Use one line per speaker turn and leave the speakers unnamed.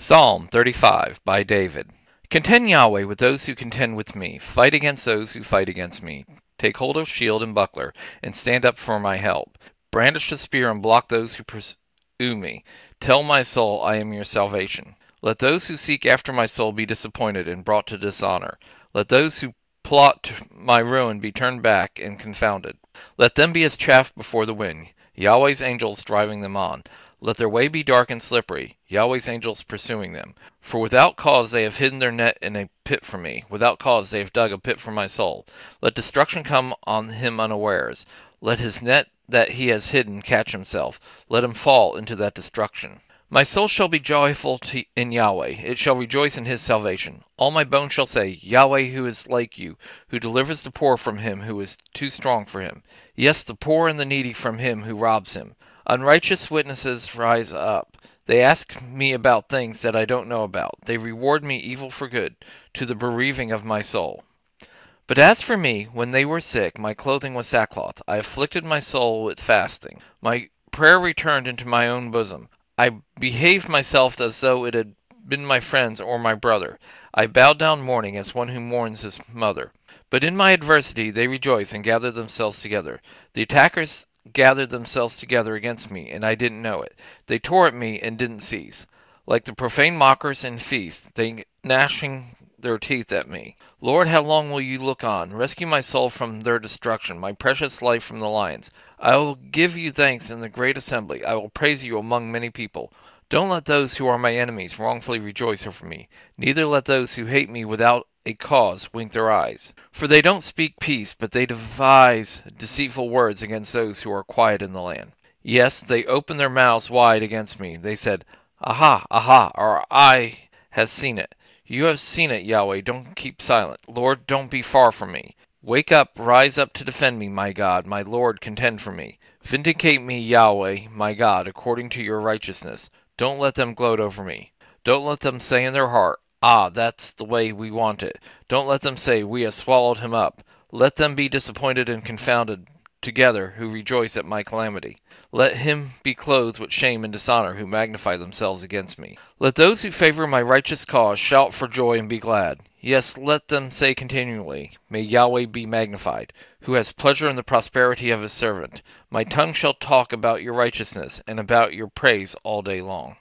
Psalm 35 by David. Contend Yahweh with those who contend with me. Fight against those who fight against me. Take hold of shield and buckler, and stand up for my help. Brandish the spear and block those who pursue me. Tell my soul, I am your salvation. Let those who seek after my soul be disappointed and brought to dishonor. Let those who plot my ruin be turned back and confounded. Let them be as chaff before the wind, Yahweh's angels driving them on. Let their way be dark and slippery, Yahweh's angels pursuing them. For without cause they have hidden their net in a pit for me, without cause they have dug a pit for my soul. Let destruction come on him unawares. Let his net that he has hidden catch himself. Let him fall into that destruction. My soul shall be joyful in Yahweh, it shall rejoice in his salvation. All my bones shall say, Yahweh, who is like you, who delivers the poor from him who is too strong for him. Yes, the poor and the needy from him who robs him. Unrighteous witnesses rise up. They ask me about things that I don't know about. They reward me evil for good, to the bereaving of my soul. But as for me, when they were sick, my clothing was sackcloth. I afflicted my soul with fasting. My prayer returned into my own bosom. I behaved myself as though it had been my friend's or my brother. I bowed down mourning as one who mourns his mother. But in my adversity they rejoice and gather themselves together. The attackers gathered themselves together against me, and I didn't know it. They tore at me and didn't cease. Like the profane mockers in feast, they gnashing their teeth at me. Lord, how long will you look on? Rescue my soul from their destruction, my precious life from the lions. I will give you thanks in the great assembly. I will praise you among many people. Don't let those who are my enemies wrongfully rejoice over me. Neither let those who hate me without a cause wink their eyes. For they don't speak peace, but they devise deceitful words against those who are quiet in the land. Yes, they opened their mouths wide against me. They said, Aha, aha, our eye has seen it. You have seen it, Yahweh. Don't keep silent. Lord, don't be far from me. Wake up, rise up to defend me, my God, my Lord, contend for me. Vindicate me, Yahweh, my God, according to your righteousness. Don't let them gloat over me. Don't let them say in their heart, Ah, that's the way we want it. Don't let them say, We have swallowed him up. Let them be disappointed and confounded together who rejoice at my calamity. Let him be clothed with shame and dishonor who magnify themselves against me. Let those who favor my righteous cause shout for joy and be glad. Yes, let them say continually, May Yahweh be magnified, who has pleasure in the prosperity of his servant. My tongue shall talk about your righteousness and about your praise all day long.